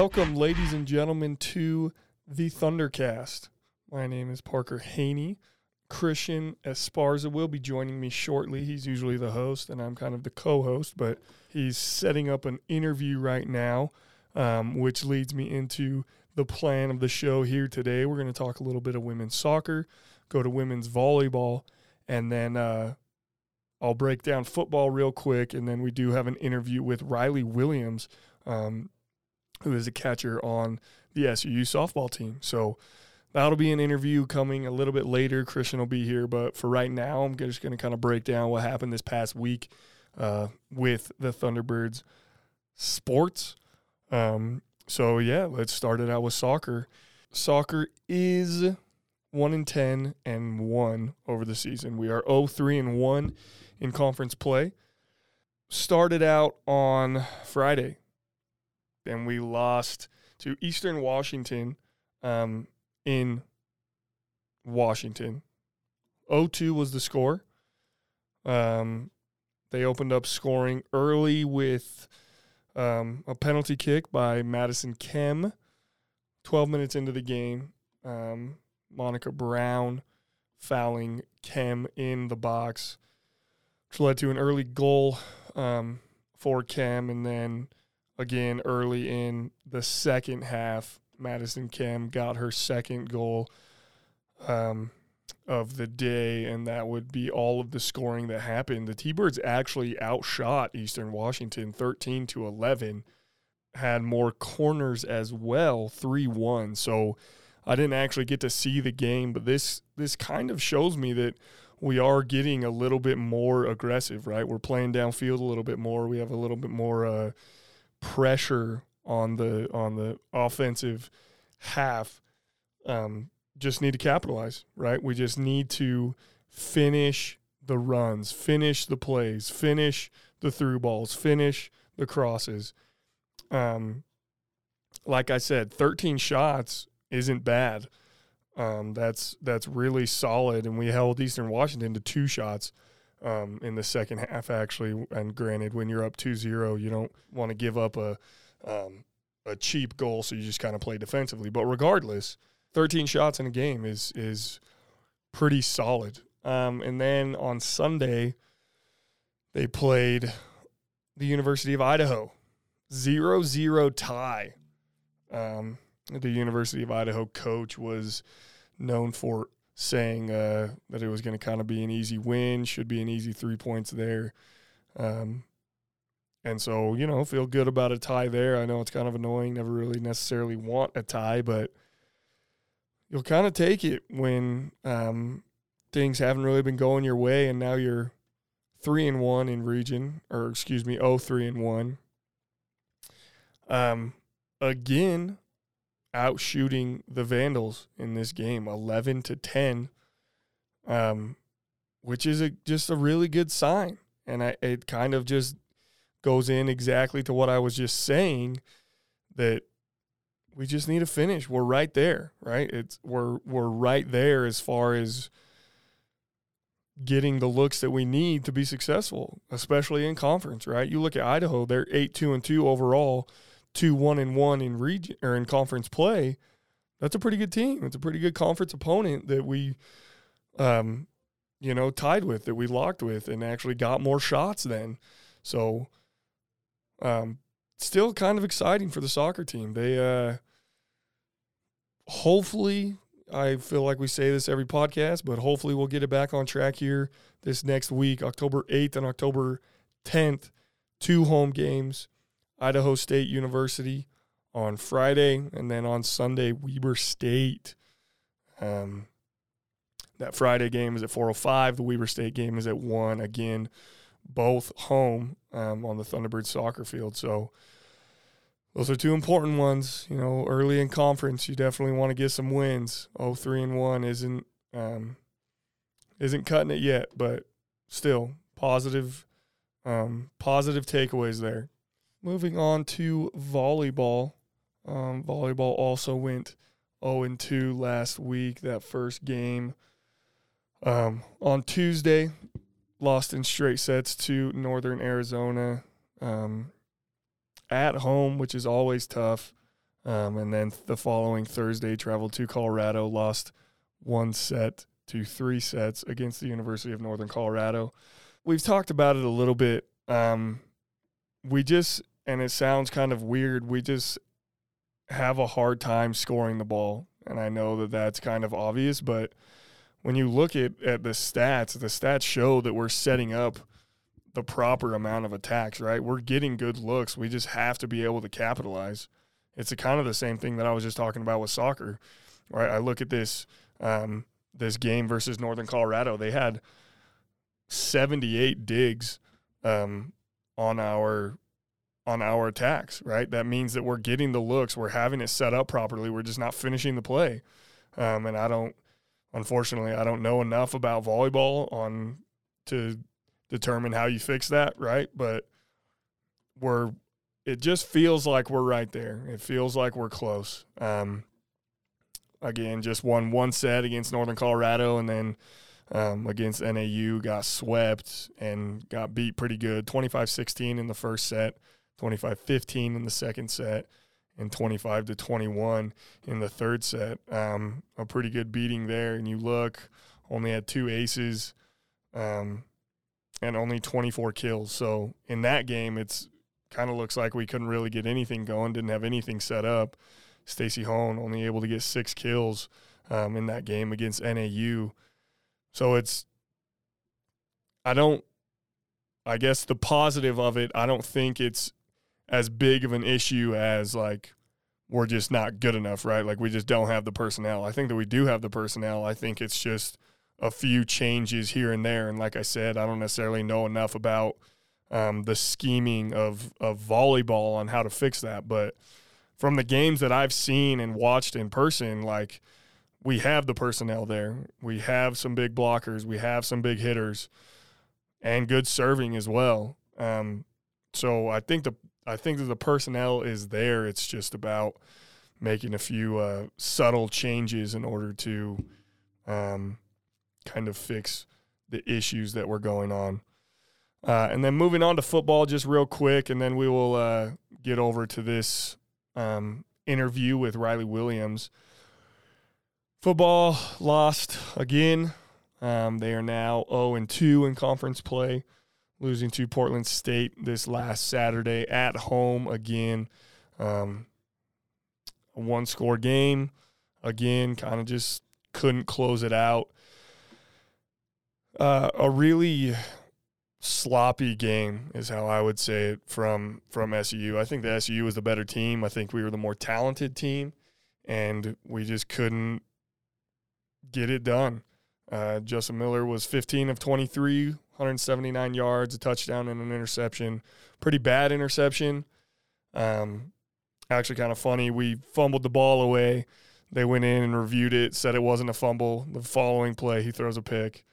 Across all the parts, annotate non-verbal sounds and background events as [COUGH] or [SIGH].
Welcome, ladies and gentlemen, to the Thundercast. My name is Parker Haney. Christian Esparza will be joining me shortly. He's usually the host, and I'm kind of the co host, but he's setting up an interview right now, um, which leads me into the plan of the show here today. We're going to talk a little bit of women's soccer, go to women's volleyball, and then uh, I'll break down football real quick. And then we do have an interview with Riley Williams, um, who is a catcher on the SUU softball team. So, That'll be an interview coming a little bit later. Christian will be here, but for right now, I'm just going to kind of break down what happened this past week uh, with the Thunderbirds sports. Um, so yeah, let's start it out with soccer. Soccer is one in ten and one over the season. We are 0-3 and one in conference play. Started out on Friday, then we lost to Eastern Washington. Um, in Washington. 0-2 was the score. Um, they opened up scoring early with um, a penalty kick by Madison Kem. 12 minutes into the game, um, Monica Brown fouling Kem in the box, which led to an early goal um, for Kem. And then again, early in the second half, Madison Kem got her second goal um, of the day, and that would be all of the scoring that happened. The T Birds actually outshot Eastern Washington 13 to 11, had more corners as well, 3 1. So I didn't actually get to see the game, but this this kind of shows me that we are getting a little bit more aggressive, right? We're playing downfield a little bit more. We have a little bit more uh, pressure on the on the offensive half. Um, just need to capitalize, right? We just need to finish the runs, finish the plays, finish the through balls, finish the crosses. Um, like I said, 13 shots isn't bad. Um, that's that's really solid, and we held Eastern Washington to two shots um, in the second half, actually. And granted, when you're up 2-0, you don't want to give up a um, a cheap goal, so you just kind of play defensively. But regardless, 13 shots in a game is is pretty solid. Um, and then on Sunday, they played the University of Idaho, zero zero tie. Um, the University of Idaho coach was known for saying uh, that it was going to kind of be an easy win, should be an easy three points there. Um, and so, you know, feel good about a tie there. I know it's kind of annoying, never really necessarily want a tie, but you'll kind of take it when um, things haven't really been going your way and now you're three and one in region, or excuse me, oh three and one. Um, again, out shooting the Vandals in this game, eleven to ten, um, which is a just a really good sign, and I it kind of just goes in exactly to what I was just saying that we just need to finish. We're right there, right? It's we're we're right there as far as getting the looks that we need to be successful, especially in conference, right? You look at Idaho, they're 8-2 and 2 overall, 2-1 and 1 in region or in conference play. That's a pretty good team. It's a pretty good conference opponent that we um you know, tied with, that we locked with and actually got more shots then. So um, still kind of exciting for the soccer team. They uh, hopefully, I feel like we say this every podcast, but hopefully we'll get it back on track here this next week, October 8th and October 10th. Two home games, Idaho State University on Friday, and then on Sunday, Weber State. Um, that Friday game is at 4:05. The Weber State game is at one. Again, both home um, on the Thunderbird soccer field. So those are two important ones. You know, early in conference, you definitely want to get some wins. Oh, three and one isn't um, isn't cutting it yet, but still positive um, positive takeaways there. Moving on to volleyball. Um, volleyball also went 0 and 2 last week. That first game um, on Tuesday, lost in straight sets to Northern Arizona um, at home, which is always tough. Um, and then the following Thursday, traveled to Colorado, lost one set to three sets against the University of Northern Colorado. We've talked about it a little bit. Um, we just, and it sounds kind of weird, we just have a hard time scoring the ball. And I know that that's kind of obvious, but when you look at, at the stats, the stats show that we're setting up the proper amount of attacks, right? We're getting good looks. We just have to be able to capitalize. It's kind of the same thing that I was just talking about with soccer, right? I look at this um, this game versus Northern Colorado. They had 78 digs um, on our on our attacks, right? That means that we're getting the looks, we're having it set up properly, we're just not finishing the play. Um, and I don't, unfortunately, I don't know enough about volleyball on to determine how you fix that, right? But we're, it just feels like we're right there. It feels like we're close. Um, again, just won one set against Northern Colorado, and then um, against NAU got swept and got beat pretty good, 25-16 in the first set. 25 15 in the second set and 25 to 21 in the third set. Um, a pretty good beating there. And you look, only had two aces um, and only 24 kills. So in that game, it's kind of looks like we couldn't really get anything going, didn't have anything set up. Stacy Hone only able to get six kills um, in that game against NAU. So it's, I don't, I guess the positive of it, I don't think it's as big of an issue as like we're just not good enough, right? Like we just don't have the personnel. I think that we do have the personnel. I think it's just a few changes here and there. And like I said, I don't necessarily know enough about um, the scheming of of volleyball on how to fix that. But from the games that I've seen and watched in person, like we have the personnel there. We have some big blockers. We have some big hitters, and good serving as well. Um, so I think the I think that the personnel is there. It's just about making a few uh, subtle changes in order to um, kind of fix the issues that were going on. Uh, and then moving on to football, just real quick, and then we will uh, get over to this um, interview with Riley Williams. Football lost again. Um, they are now 0 and 2 in conference play losing to Portland State this last Saturday at home again. Um, one score game. Again, kind of just couldn't close it out. Uh, a really sloppy game is how I would say it from from SU. I think the SU was the better team. I think we were the more talented team, and we just couldn't get it done. Uh, Justin Miller was 15 of 23, 179 yards, a touchdown, and an interception. Pretty bad interception. Um, actually, kind of funny. We fumbled the ball away. They went in and reviewed it, said it wasn't a fumble. The following play, he throws a pick.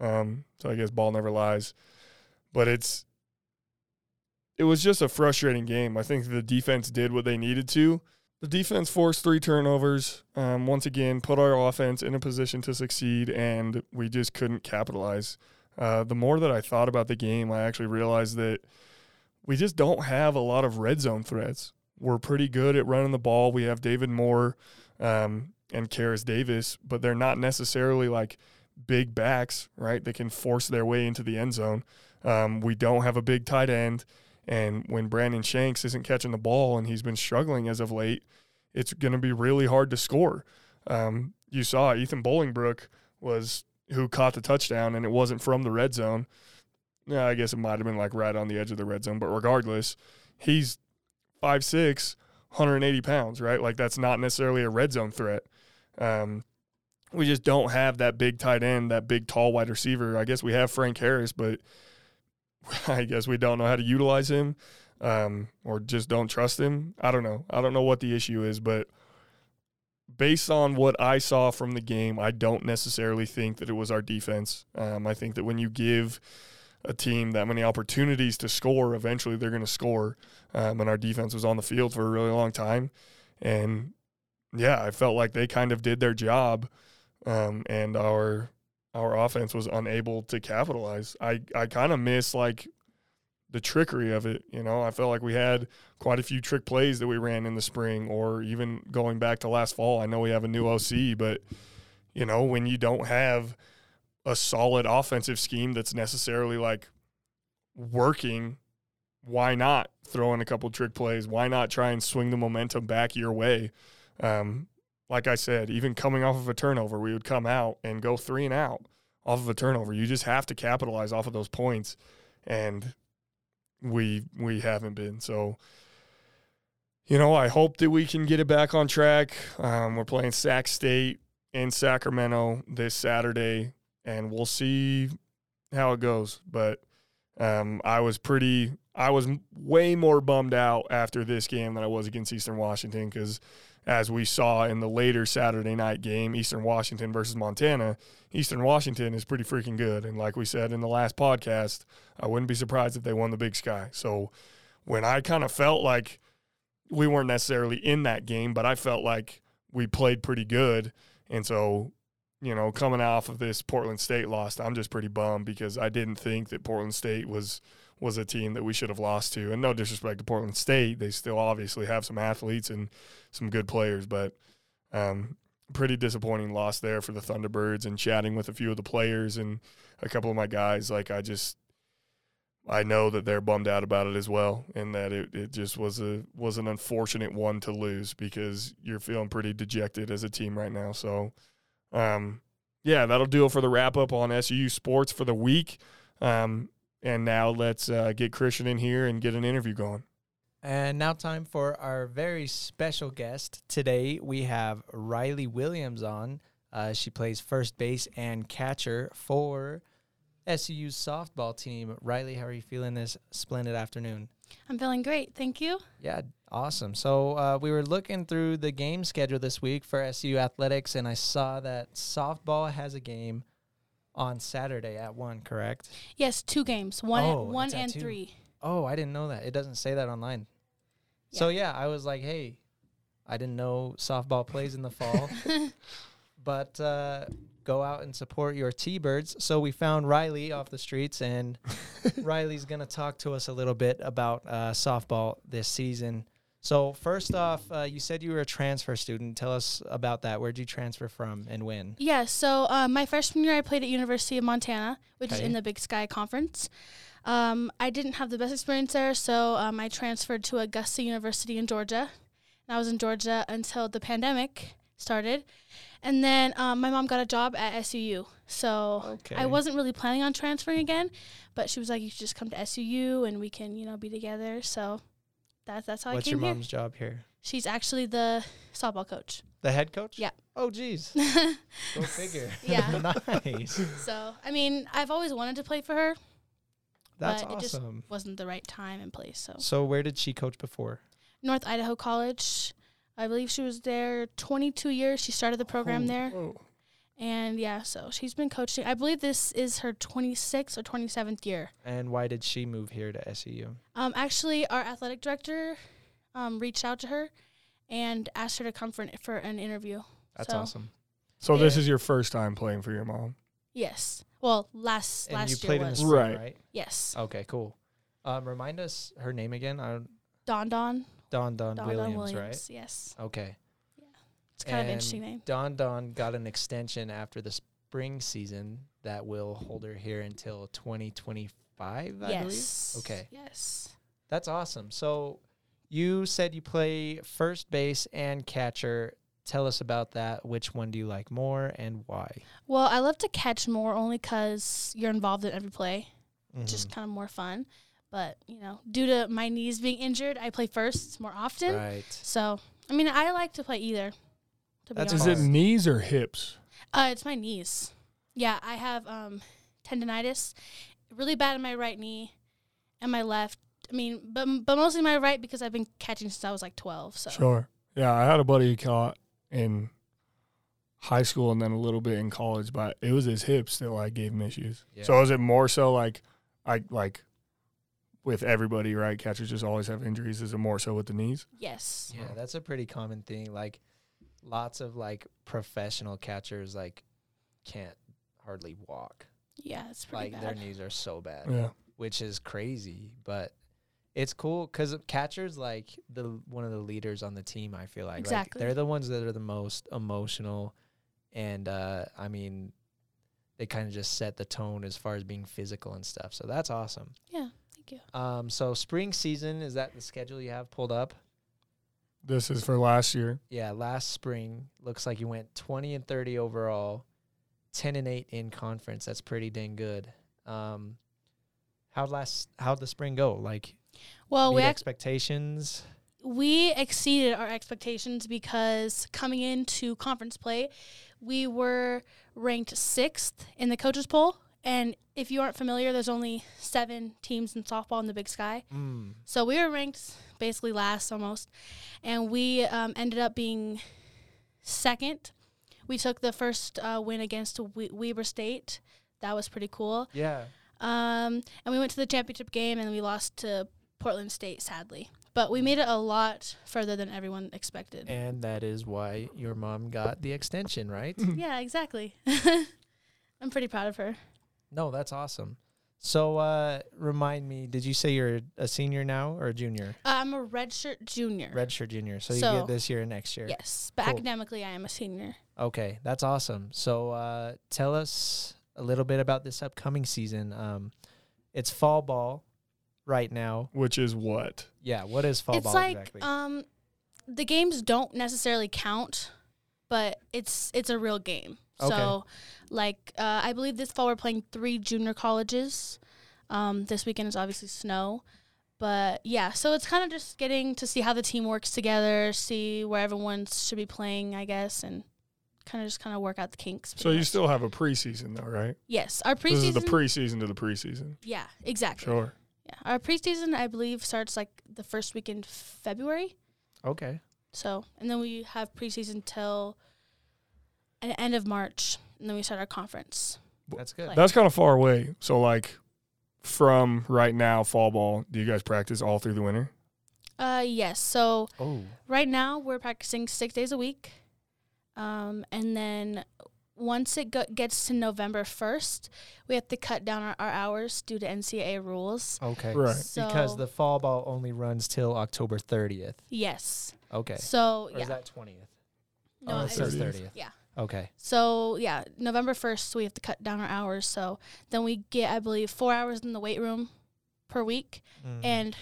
Um, so I guess ball never lies. But it's it was just a frustrating game. I think the defense did what they needed to. The defense forced three turnovers. Um, once again, put our offense in a position to succeed, and we just couldn't capitalize. Uh, the more that I thought about the game, I actually realized that we just don't have a lot of red zone threats. We're pretty good at running the ball. We have David Moore um, and Karis Davis, but they're not necessarily like big backs, right? They can force their way into the end zone. Um, we don't have a big tight end. And when Brandon Shanks isn't catching the ball and he's been struggling as of late, it's going to be really hard to score. Um, you saw Ethan Bolingbrook was who caught the touchdown, and it wasn't from the red zone. Yeah, I guess it might have been like right on the edge of the red zone, but regardless, he's 5'6", 180 pounds, right? Like that's not necessarily a red zone threat. Um, we just don't have that big tight end, that big tall wide receiver. I guess we have Frank Harris, but [LAUGHS] I guess we don't know how to utilize him, um, or just don't trust him. I don't know. I don't know what the issue is, but based on what I saw from the game, I don't necessarily think that it was our defense. Um, I think that when you give a team that many opportunities to score, eventually they're going to score. Um, and our defense was on the field for a really long time. And yeah, I felt like they kind of did their job. Um, and our our offense was unable to capitalize. I, I kind of miss like the trickery of it. You know, I felt like we had quite a few trick plays that we ran in the spring, or even going back to last fall. I know we have a new OC, but you know, when you don't have a solid offensive scheme that's necessarily like working, why not throw in a couple trick plays? Why not try and swing the momentum back your way? Um, like I said, even coming off of a turnover, we would come out and go three and out off of a turnover. You just have to capitalize off of those points, and we we haven't been. So, you know, I hope that we can get it back on track. Um, we're playing Sac State in Sacramento this Saturday, and we'll see how it goes. But um, I was pretty, I was way more bummed out after this game than I was against Eastern Washington because as we saw in the later Saturday night game, Eastern Washington versus Montana, Eastern Washington is pretty freaking good. And like we said in the last podcast, I wouldn't be surprised if they won the Big Sky. So when I kind of felt like we weren't necessarily in that game, but I felt like we played pretty good. And so, you know, coming off of this Portland State loss, I'm just pretty bummed because I didn't think that Portland State was was a team that we should have lost to. And no disrespect to Portland State, they still obviously have some athletes and some good players, but um, pretty disappointing loss there for the Thunderbirds. And chatting with a few of the players and a couple of my guys, like I just I know that they're bummed out about it as well, and that it, it just was a was an unfortunate one to lose because you're feeling pretty dejected as a team right now. So, um, yeah, that'll do it for the wrap up on SU sports for the week. Um, and now let's uh, get Christian in here and get an interview going. And now, time for our very special guest. Today, we have Riley Williams on. Uh, she plays first base and catcher for SU's softball team. Riley, how are you feeling this splendid afternoon? I'm feeling great. Thank you. Yeah, awesome. So, uh, we were looking through the game schedule this week for SU athletics, and I saw that softball has a game on Saturday at 1, correct? Yes, two games. One, Oh, one and two. three. Oh, I didn't know that. It doesn't say that online. So yeah, I was like, hey, I didn't know softball plays in the fall, [LAUGHS] but uh, go out and support your T-Birds. So we found Riley off the streets, and [LAUGHS] Riley's gonna talk to us a little bit about uh, softball this season. So first off, uh, you said you were a transfer student. Tell us about that. Where'd you transfer from and when? Yeah, so um, my freshman year, I played at University of Montana, which is in the Big Sky Conference. Um, I didn't have the best experience there, so um, I transferred to Augusta University in Georgia. And I was in Georgia until the pandemic started. And then um, my mom got a job at SUU. So Okay. I wasn't really planning on transferring again, but she was like, you should just come to SUU and we can, you know, be together. So that's, that's how What's I your came here. mom's job here? She's actually the softball coach. The head coach? Yeah. Oh, geez. [LAUGHS] Go figure. Yeah. [LAUGHS] nice. so, I mean, I've always wanted to play for her. That's But it just- awesome. Wasn't the right time and place. So, So where did she coach before? North Idaho College. I believe she was there 22 years. She started the program Oh, there. whoa. And yeah, so she's been coaching. I believe this is her 26th or 27th year. And why did she move here to SUU? Um, actually, our athletic director um, reached out to her and asked her to come for an, for an interview. That's So- awesome. So this is your first time playing for your mom. Yes. Well, last And last you year played in the was. spring, Right. right? yes. Okay, cool. Um, remind us her name again. I don't, Don Don. Don Don, Don Williams, Don Williams. right? Yes. Okay. Yeah. It's kind of an interesting name. Don Don got an extension after the spring season that will hold her here until 2025, I believe. yes. Okay. Yes. That's awesome. So you said you play first base and catcher. Tell us about that. Which one do you like more and why? Well, I love to catch more only because you're involved in every play. It's Mhm. just kind of more fun. But, you know, due to my knees being injured, I play first more often. right. So, I mean, I like to play either. To be That's Is it knees or hips? Uh, it's my knees. Yeah, I have um, tendonitis, really bad in my right knee, and my left. I mean, but but mostly my right because I've been catching since I was like twelve. So Sure. Yeah, I had a buddy who caught in high school and then a little bit in college, but it was his hips that like gave him issues. Yeah. So is it more so like I like with everybody, right? Catchers just always have injuries. Is it more so with the knees? yes, Yeah, that's a pretty common thing. Like lots of like professional catchers like can't hardly walk. yeah, it's pretty Like their knees are so bad. Yeah. which is crazy, but it's cool because catchers like the one of the leaders on the team. I feel like Like, Exactly. they're the ones that are the most emotional, and uh, I mean, they kind of just set the tone as far as being physical and stuff. So that's awesome. Yeah, thank you. Um, so spring season is that the schedule you have pulled up? This is for last year. Yeah, last spring looks like you went 20 and 30 overall, 10 and 8 in conference. That's pretty dang good. Um how'd last how'd the spring go? Like Well, we expectations? we exceeded our expectations because coming into conference play, we were ranked sixth in the coaches poll. And if you aren't familiar, there's only seven teams in softball in the Big Sky. Mm. So we were ranked basically last almost, and we um, ended up being second. We took the first uh, win against we- Weber State. That was pretty cool. Yeah. Um, and we went to the championship game and we lost to Portland State, sadly. But we made it a lot further than everyone expected. And that is why your mom got the extension, right? [LAUGHS] yeah, exactly. [LAUGHS] I'm pretty proud of her. no, that's awesome. So uh remind me, did you say you're a senior now or a junior? Uh, I'm a redshirt junior. Redshirt junior. So, you get this year and next year. Yes, but Cool. academically, I am a senior. Okay, that's awesome. So uh, tell us a little bit about this upcoming season. Um, it's fall ball right now. Which is what? Yeah, what is fall it's ball like exactly? um, the games don't necessarily count, but it's it's a real game. Okay. So, like uh, I believe this fall we're playing three junior colleges. Um, this weekend is obviously snow, but yeah. So it's kind of just getting to see how the team works together, see where everyone should be playing, I guess, and kind of just kind of work out the kinks. So pretty you much. still have a preseason though, right? yes, our preseason. This is the preseason to the preseason. yeah, exactly. Sure. Yeah, our preseason I believe starts like the first week in February. okay. So, and then we have preseason till an end of March, and then we start our conference. That's good. Like- That's kind of far away. So like from right now, fall ball, do you guys practice all through the winter? Uh, yes. So oh, right now we're practicing six days a week, um, and then once it go- gets to November first, we have to cut down our, our hours due to NCAA rules. okay. Right. Because the fall ball only runs till October 30th. yes. Okay. So Or yeah, is that 20th? no, oh, it it's- says 30th. 30th. Yeah. Okay. So yeah, November first we have to cut down our hours. So then we get, I believe, four hours in the weight room per week Mhm. and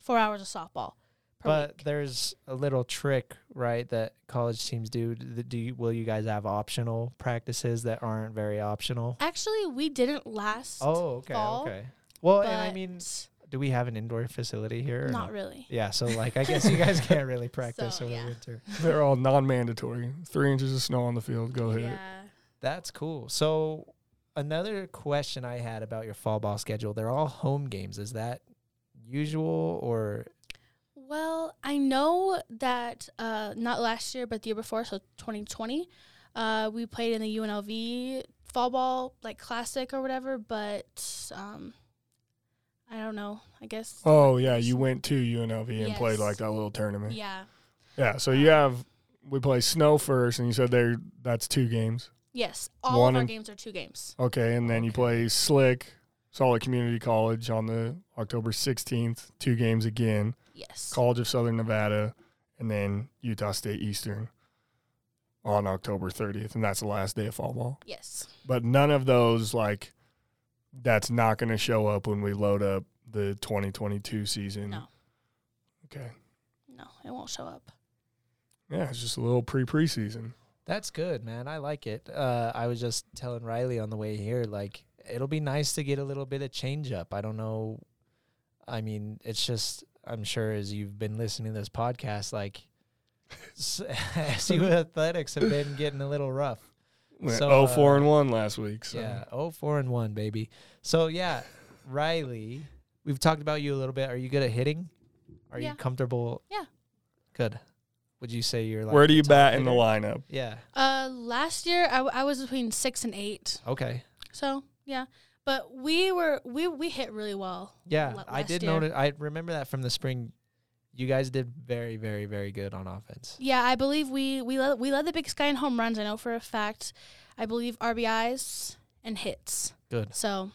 four hours of softball per But week. there's a little trick, right, that college teams do. Do you, will you guys have optional practices that aren't very optional? Actually, we didn't last. Oh, okay, fall, okay. Well, and I mean, do we have an indoor facility here? or not no? really. Yeah, so like I guess you guys can't really [LAUGHS] practice So, over yeah. winter. [LAUGHS] They're all non-mandatory. Three inches of snow on the field. Go ahead. Yeah. That's cool. So another question I had about your fall ball schedule, they're all home games. Is that usual or Well, I know that uh, not last year, but the year before, so 2020, uh, we played in the UNLV fall ball like classic or whatever. But um, I don't know. I guess. Oh yeah, you went to UNLV and played like that little tournament. Yeah. Yeah. So you have we play snow first, and you said there that's two games. Yes. All One of our and- games are two games. Okay, and then you play Slick, Salt Lake Community College on the October 16th, two games again. Yes. College of Southern Nevada, and then Utah State Eastern on October 30th, and that's the last day of fall ball. Yes. But none of those like that's not going to show up when we load up the 2022 season. No. Okay. No, it won't show up. Yeah, it's just a little pre preseason. That's good, man. I like it. Uh, I was just telling Riley on the way here, like it'll be nice to get a little bit of change up. I don't know. I mean, it's just I'm sure as you've been listening to this podcast, like s- [LAUGHS] SU athletics have been getting a little rough. Went So, oh four uh, and one last week. So. Yeah. Oh, four and one, baby. So yeah, Riley, we've talked about you a little bit. Are you good at hitting? Are Yeah. you comfortable? Yeah. Good. Would you say you're like Where do you top bat in the lineup? Yeah. Uh, last year I, w- I was between six and eight. Okay. So yeah, but we were we we hit really well. Yeah, I did year. notice. I remember that from the spring. You guys did very, very, very good on offense. Yeah, I believe we we led, we led the Big Sky in home runs. I know for a fact. I believe RBIs and hits. Good. So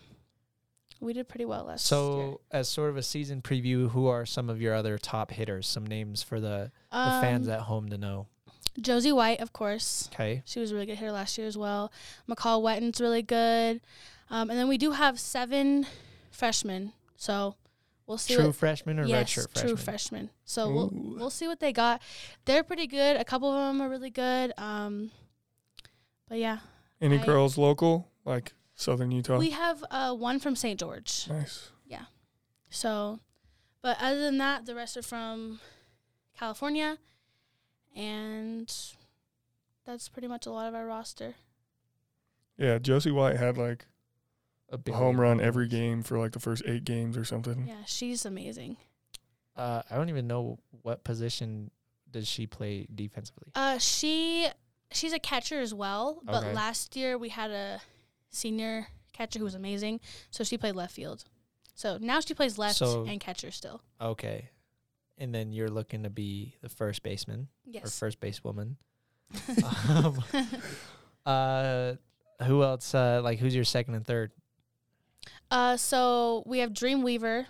we did pretty well last year. So, as sort of a season preview, who are some of your other top hitters? Some names for the, the fans Um, at home to know. Josie White, of course. Okay. She was a really good hitter last year as well. McCall Wetton's really good. Um, and then we do have seven freshmen. So we'll see True what freshman or yes, redshirt true freshman? freshmen. So we'll we'll see what they got. They're pretty good. A couple of them are really good. Um, but yeah, Any I- girls local, like Southern Utah? we have uh, one from St. George. nice. Yeah. So, but other than that, the rest are from California, and that's pretty much a lot of our roster. Yeah, Josie White had like A a home run every game for like the first eight games or something. Yeah, she's amazing. Uh, I don't even know what position does she play defensively. Uh, she she's a catcher as well, but Okay. last year we had a senior catcher who was amazing, so she played left field. So now she plays left So- and catcher still. Okay. And then you're looking to be the first baseman or first base woman. [LAUGHS] um, [LAUGHS] uh, who else? Uh, like who's your second and third? Uh, so we have Dream Weaver.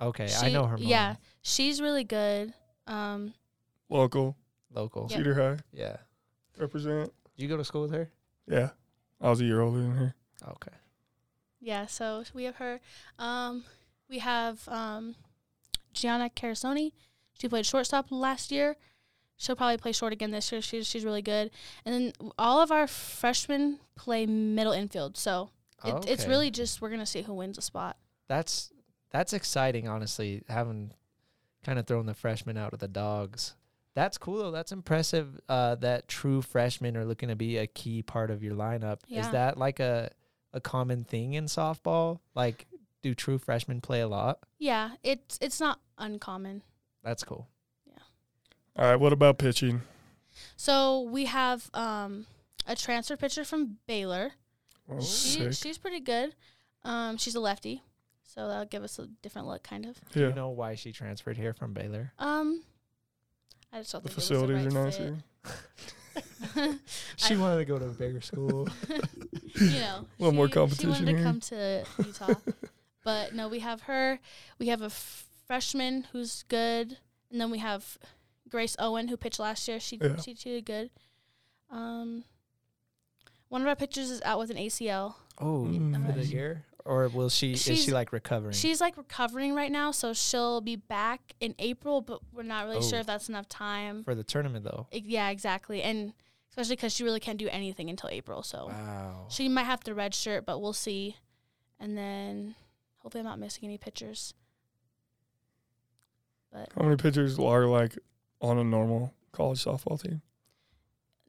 Okay, I know her. Mom. Yeah, she's really good. Um, Local, local. Yep. Cedar High, Yeah. represent. Did you go to school with her? Yeah, I was a year older than her. Okay. yeah, so we have her. Um, we have um, Gianna Carasoni. She played shortstop last year. She'll probably play short again this year. She's she's really good. And then all of our freshmen play middle infield. So it, it's really just we're gonna see who wins a spot. That's that's exciting, honestly. Having kind of thrown the freshmen out of the dogs. That's cool though. That's impressive. Uh, that true freshmen are looking to be a key part of your lineup. Is that like a a common thing in softball? Like, do true freshmen play a lot? Yeah, it's it's not uncommon. That's cool. Yeah. All right, what about pitching? So we have um, a transfer pitcher from Baylor. Oh, she sick. she's pretty good. Um, she's a lefty, so that'll give us a different look, kind of. Do Yeah, you know why she transferred here from Baylor? Um, I just don't the think facilities it are was the nicer. right fit. [LAUGHS] She I- wanted to go to a bigger school. [LAUGHS] you know, [LAUGHS] A little more she- She competition wanted to here. come to Utah, but no, we have her. We have a f- freshman who's good, and then we have Grace Owen who pitched last year. She Yeah. she, she did good. Um, one of our pitchers is out with an ACL. oh, Mm. for the year, or will she? is she like recovering? She's like recovering right now, so she'll be back in April, but we're not really Oh. sure if that's enough time. for the tournament though. I- yeah, exactly, and especially because she really can't do anything until April, so Wow. she might have to redshirt, but we'll see. And then hopefully I'm not missing any pitchers. But How many pitchers are like on a normal college softball team?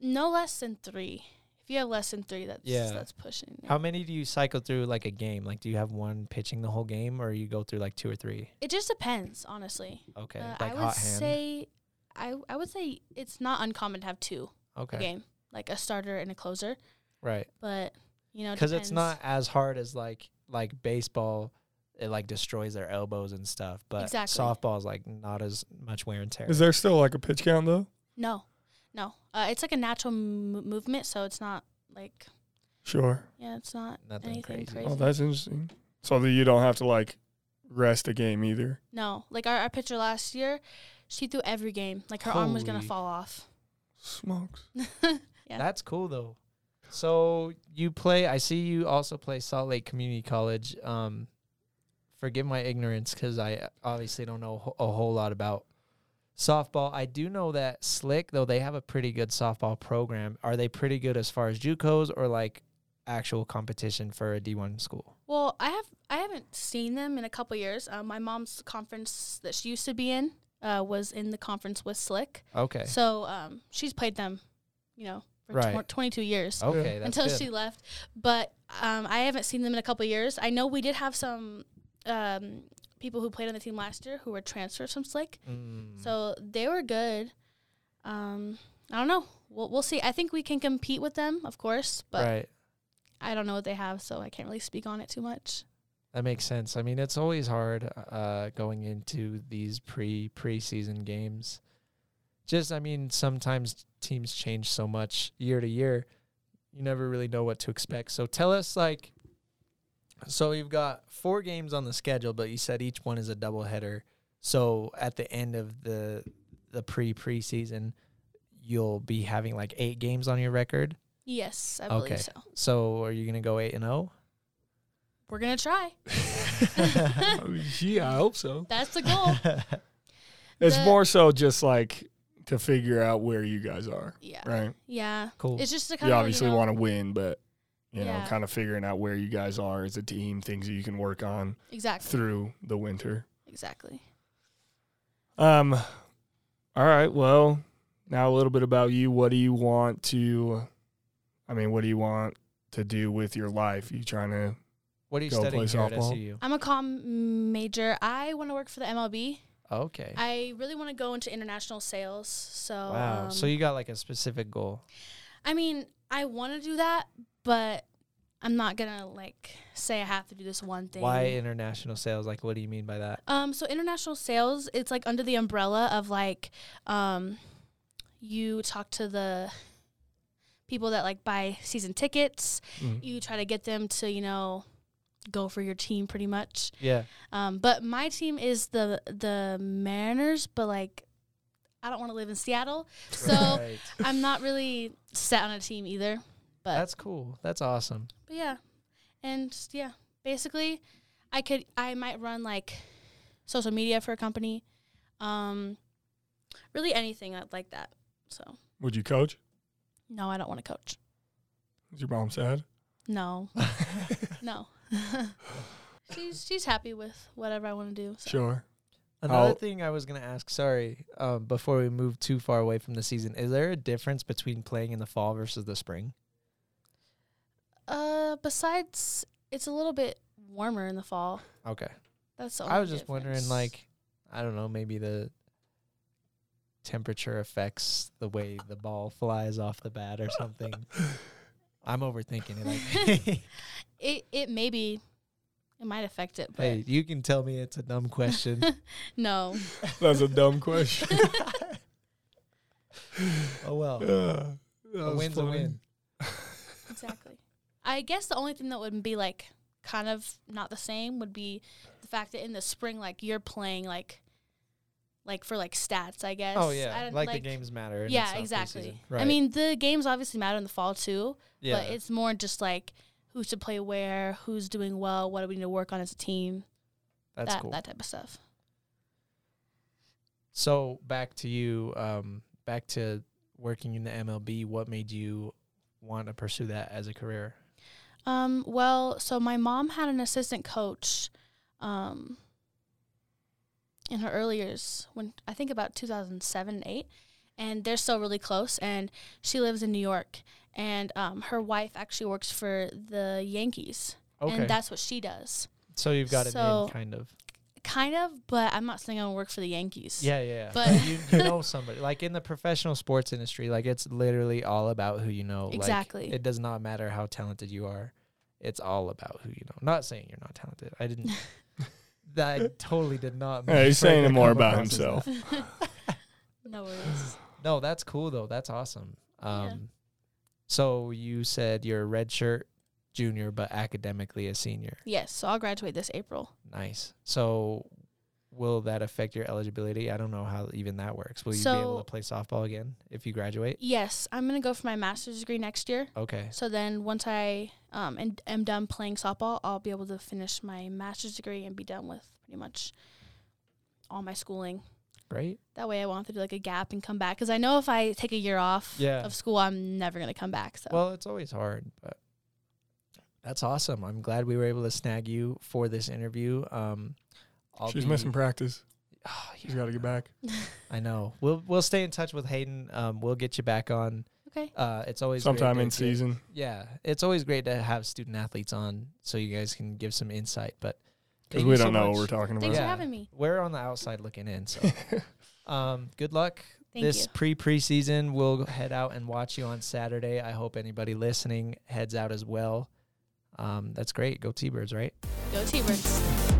no less than three. If you have less than three, that's Yeah. that's pushing. How many do you cycle through like a game? Like, do you have one pitching the whole game, or you go through like two or three? It just depends, honestly. Okay, Uh, like I would hand. say, I I would say it's not uncommon to have two okay, a game, like a starter and a closer. right? But you know, Because it's not as hard as like like baseball. It like destroys their elbows and stuff, but Exactly. softball is like not as much wear and tear. Is there still like a pitch count though? no, no. Uh, it's like a natural m- movement, so it's not like Sure. yeah, it's not Nothing anything crazy. crazy. Oh, that's interesting. So that you don't have to like rest a game either. No, like our, our pitcher last year, she threw every game. Like her arm was gonna Holy. fall off. Smokes. Yeah. [LAUGHS] [LAUGHS] That's cool though. So you play. I see you also play Salt Lake Community College. Um, forgive my ignorance because I obviously don't know wh- a whole lot about softball. I do know that Slick though they have a pretty good softball program. Are they pretty good as far as JUCOs or like actual competition for a D one school? Well, I have I haven't seen them in a couple years. Uh, my mom's conference that she used to be in uh, was in the conference with Slick, Okay. so um, she's played them, you know, for Right. tw- 22 years Okay, that's until good. she left. But um, I haven't seen them in a couple years. I know we did have some um, people who played on the team last year who were transfers from Slick, Mm. so they were good. Um, I don't know. We'll, we'll see. I think we can compete with them, of course, but right. I don't know what they have, so I can't really speak on it too much. That makes sense. I mean, it's always hard uh, going into these pre preseason games. Just, I mean, sometimes teams change so much year to year. You never really know what to expect. So tell us, like, So you've got four games on the schedule, but you said each one is a doubleheader. So at the end of the the pre preseason, you'll be having like eight games on your record. Yes, I believe Okay. so. So are you gonna go eight and oh? zero? We're gonna try. [LAUGHS] [LAUGHS] yeah, I hope so. That's the goal. [LAUGHS] It's The- more so just like to figure out where you guys are, Yeah. right? Yeah. Cool. It's just to kind You of obviously you know, want to win, but you know, kind of figuring out where you guys are as a team, things that you can work on exactly. through the winter. Exactly. Um, all right. Well, now a little bit about you. What do you want to? I mean, what do you want to do with your life? You trying to? What are you Go studying play here at softball? SU? I'm a comm major. I want to work for the MLB. Okay. I really want to go into international sales. So wow. so um, you got like a specific goal. I mean, I want to do that, but I'm not gonna like say I have to do this one thing. Why international sales? Like, what do you mean by that? Um, so international sales, it's like under the umbrella of like, um, you talk to the people that like buy season tickets. Mm. You try to get them to you know go for your team pretty much. Yeah. Um, but my team is the the Mariners, but like I don't want to live in Seattle, so [LAUGHS] Right. I'm not really set on a team either. But That's cool. That's awesome. but yeah, and just, yeah, basically, I could I might run like social media for a company, um, really anything that- like that. So Would you coach? no, I don't want to coach. Is your mom sad? No, [LAUGHS] no. [LAUGHS] she's she's happy with whatever I want to do. So. Sure. Another How- thing I was gonna ask, sorry, um, before we move too far away from the season, is there a difference between playing in the fall versus the spring? Uh, besides, it's a little bit warmer in the fall. Okay. That's the I was only just wondering, like, I don't know, maybe the temperature affects the way the ball flies off the bat or something. [LAUGHS] I'm overthinking it. Like, [LAUGHS] it it maybe it might affect it, but hey, you can tell me it's a dumb question. [LAUGHS] no. That's a dumb question. oh well, Uh, that a was win's a funny. win. exactly. I guess the only thing that would be like kind of not the same would be the fact that in the spring, like you're playing like, like for like stats, I guess. Oh yeah, don't- like, the games matter. Yeah, exactly. Right. I mean, the games obviously matter in the fall too, yeah, but it's more just like who should play where, who's doing well, what do we need to work on as a team, that's that cool. that type of stuff. So back to you, um, back to working in the MLB. What made you want to pursue that as a career? Um, well, so my mom had an assistant coach um, in her early years when I think about 2007, 8, and they're still really close. And she lives in New York, and um, her wife actually works for the Yankees, Okay, and that's what she does. so you've got it so- in kind of. Kind of, but I'm not saying I want to work for the Yankees. Yeah, yeah. yeah. But- you, you [LAUGHS] know somebody like in the professional sports industry, like it's literally all about who you know. Like, Exactly. it does not matter how talented you are. It's all about who you know. Not saying you're not talented. I didn't. [LAUGHS] that totally did not. Yeah, he's saying it [LAUGHS] more about across as that. himself. no worries. No, that's cool though. That's awesome. Um, Yeah. so you said you're a red shirt junior, but academically a senior. yes, so I'll graduate this April. Nice. So will that affect your eligibility? I don't know how even that works. Will you be able to play softball again if you graduate? Yes, I'm gonna go for my master's degree next year. Okay. So then once I um and am done playing softball, I'll be able to finish my master's degree and be done with pretty much all my schooling. Great. That way I won't have to do like a gap and come back because I know if I take a year off Yeah. of school, I'm never gonna come back. So Well, it's always hard, but that's awesome. I'm glad we were able to snag you for this interview. Um, I'll She's be- missing practice. Oh, She's got to get back. [LAUGHS] I know. We'll we'll stay in touch with Hayden. Um, we'll get you back on. okay, Uh, it's always great Sometime to in get- season. Yeah, it's always great to have student athletes on so you guys can give some insight. But Because we don't know what we're talking about. thanks about. for having me. We're on the outside looking in. So, [LAUGHS] um, good luck Thank this pre preseason. We'll head out and watch you on Saturday. I hope anybody listening heads out as well. Um, that's great. Go T Birds, right? Go T-Birds.